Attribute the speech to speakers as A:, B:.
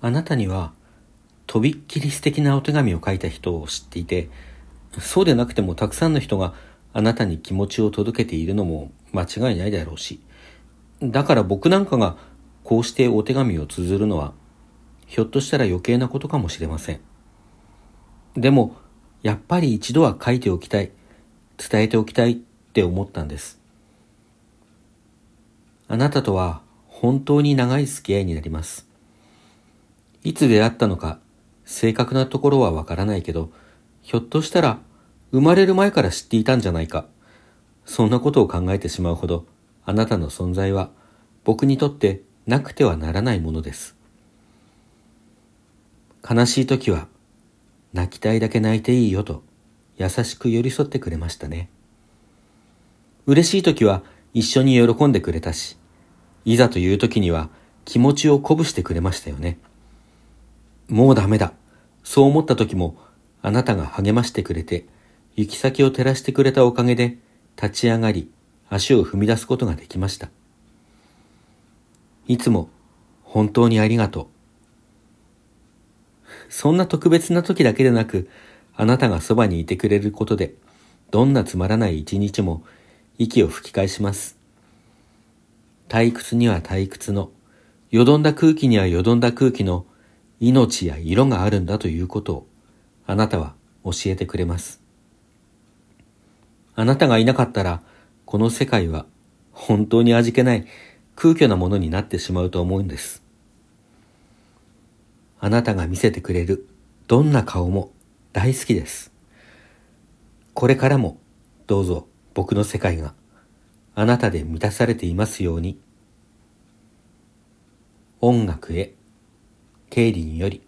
A: あなたには、とびっきり素敵なお手紙を書いた人を知っていて、そうでなくてもたくさんの人があなたに気持ちを届けているのも間違いないだろうし、だから僕なんかがこうしてお手紙を綴るのは、ひょっとしたら余計なことかもしれません。でも、やっぱり一度は書いておきたい、伝えておきたいって思ったんです。あなたとは本当に長い付き合いになります。いつ出会ったのか正確なところはわからないけど、ひょっとしたら生まれる前から知っていたんじゃないか。そんなことを考えてしまうほど、あなたの存在は僕にとってなくてはならないものです。悲しい時は、泣きたいだけ泣いていいよと優しく寄り添ってくれましたね。嬉しい時は一緒に喜んでくれたし、いざという時には気持ちを鼓舞してくれましたよね。もうダメだ。そう思った時もあなたが励ましてくれて、行き先を照らしてくれたおかげで立ち上がり、足を踏み出すことができました。いつも本当にありがとう。そんな特別な時だけでなく、あなたがそばにいてくれることで、どんなつまらない一日も息を吹き返します。退屈には退屈の、よどんだ空気にはよどんだ空気の命や色があるんだということを、あなたは教えてくれます。あなたがいなかったら、この世界は本当に味気ない空虚なものになってしまうと思うんです。あなたが見せてくれるどんな顔も大好きです。これからもどうぞ僕の世界があなたで満たされていますように。音楽へ、経理により。